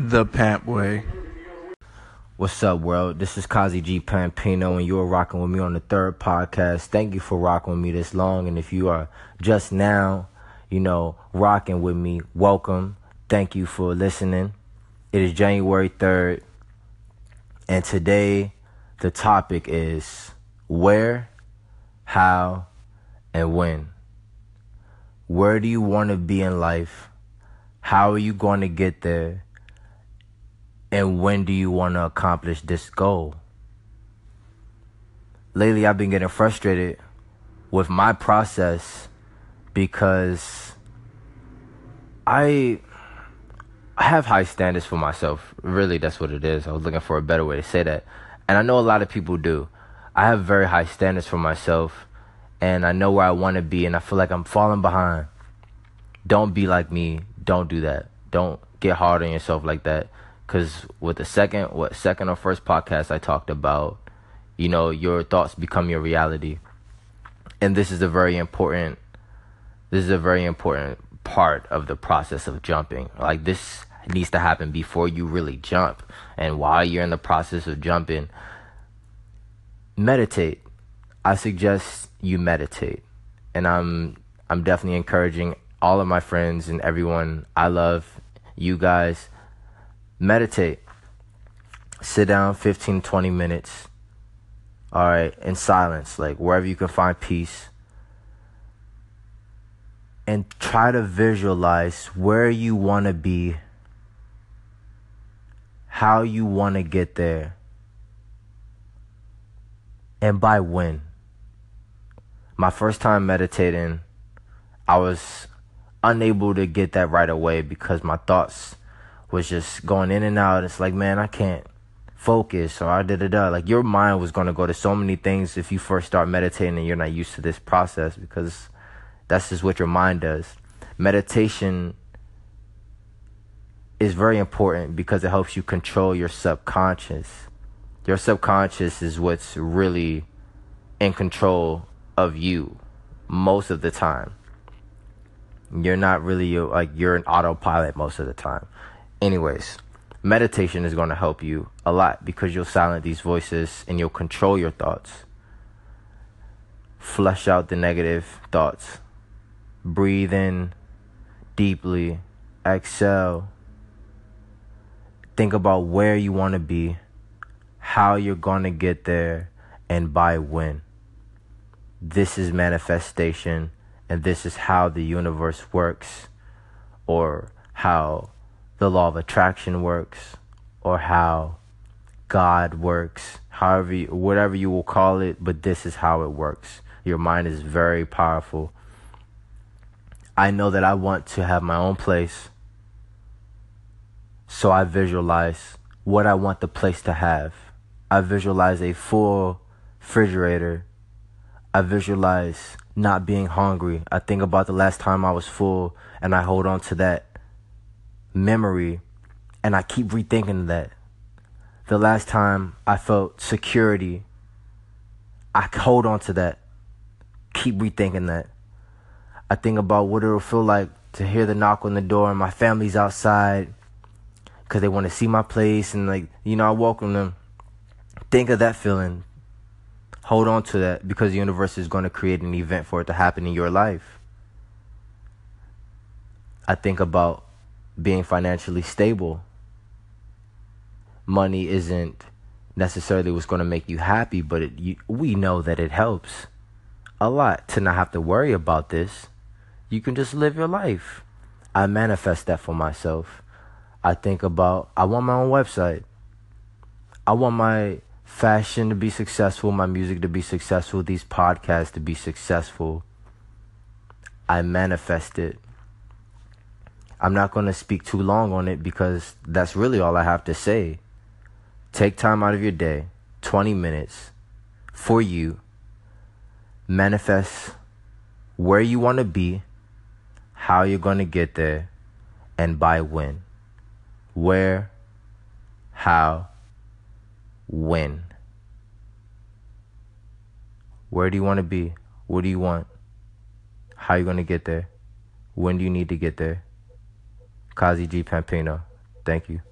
The Pamp Way. What's up, world? This is Kazi G Pampino, and you're rocking with me on the third podcast. Thank you for rocking with me this long. And if you are just now, you know, rocking with me, welcome. Thank you for listening. It is January 3rd, and today the topic is where, how, and when. Where do you want to be in life? How are you going to get there? And when do you want to accomplish this goal? Lately, I've been getting frustrated with my process because I I have high standards for myself. Really, that's what it is. I was looking for a better way to say that. And I know a lot of people do. I have very high standards for myself and I know where I want to be and I feel like I'm falling behind. Don't be like me. Don't do that. Don't get hard on yourself like that cuz with the second what second or first podcast I talked about, you know, your thoughts become your reality. And this is a very important this is a very important part of the process of jumping. Like this needs to happen before you really jump. And while you're in the process of jumping, meditate. I suggest you meditate. And I'm I'm definitely encouraging all of my friends and everyone I love, you guys, meditate. Sit down 15 20 minutes. All right, in silence, like wherever you can find peace. And try to visualize where you want to be how you want to get there, and by when. My first time meditating, I was unable to get that right away because my thoughts was just going in and out. It's like, man, I can't focus or I did it. Uh, like your mind was going to go to so many things if you first start meditating and you're not used to this process because that's just what your mind does. Meditation is very important because it helps you control your subconscious. Your subconscious is what's really in control of you most of the time. You're not really like you're an autopilot most of the time. Anyways, meditation is going to help you a lot because you'll silence these voices and you'll control your thoughts. Flush out the negative thoughts. Breathe in deeply. Exhale Think about where you want to be, how you're going to get there, and by when. This is manifestation, and this is how the universe works, or how the law of attraction works, or how God works, however, you, whatever you will call it, but this is how it works. Your mind is very powerful. I know that I want to have my own place so I visualize what I want the place to have. I visualize a full refrigerator. I visualize not being hungry. I think about the last time I was full and I hold on to that memory and I keep rethinking that. The last time I felt security, I hold on to that. Keep rethinking that. I think about what it will feel like to hear the knock on the door and my family's outside because they want to see my place and like you know I welcome them. Think of that feeling. Hold on to that because the universe is going to create an event for it to happen in your life. I think about being financially stable. Money isn't necessarily what's going to make you happy, but it, you, we know that it helps a lot to not have to worry about this. You can just live your life. I manifest that for myself. I think about I want my own website. I want my fashion to be successful, my music to be successful, these podcasts to be successful. I manifest it. I'm not going to speak too long on it because that's really all I have to say. Take time out of your day, 20 minutes for you. Manifest where you want to be, how you're going to get there, and by when where, how, when. Where do you want to be? What do you want? How are you going to get there? When do you need to get there? Kazi G. Pampino. Thank you.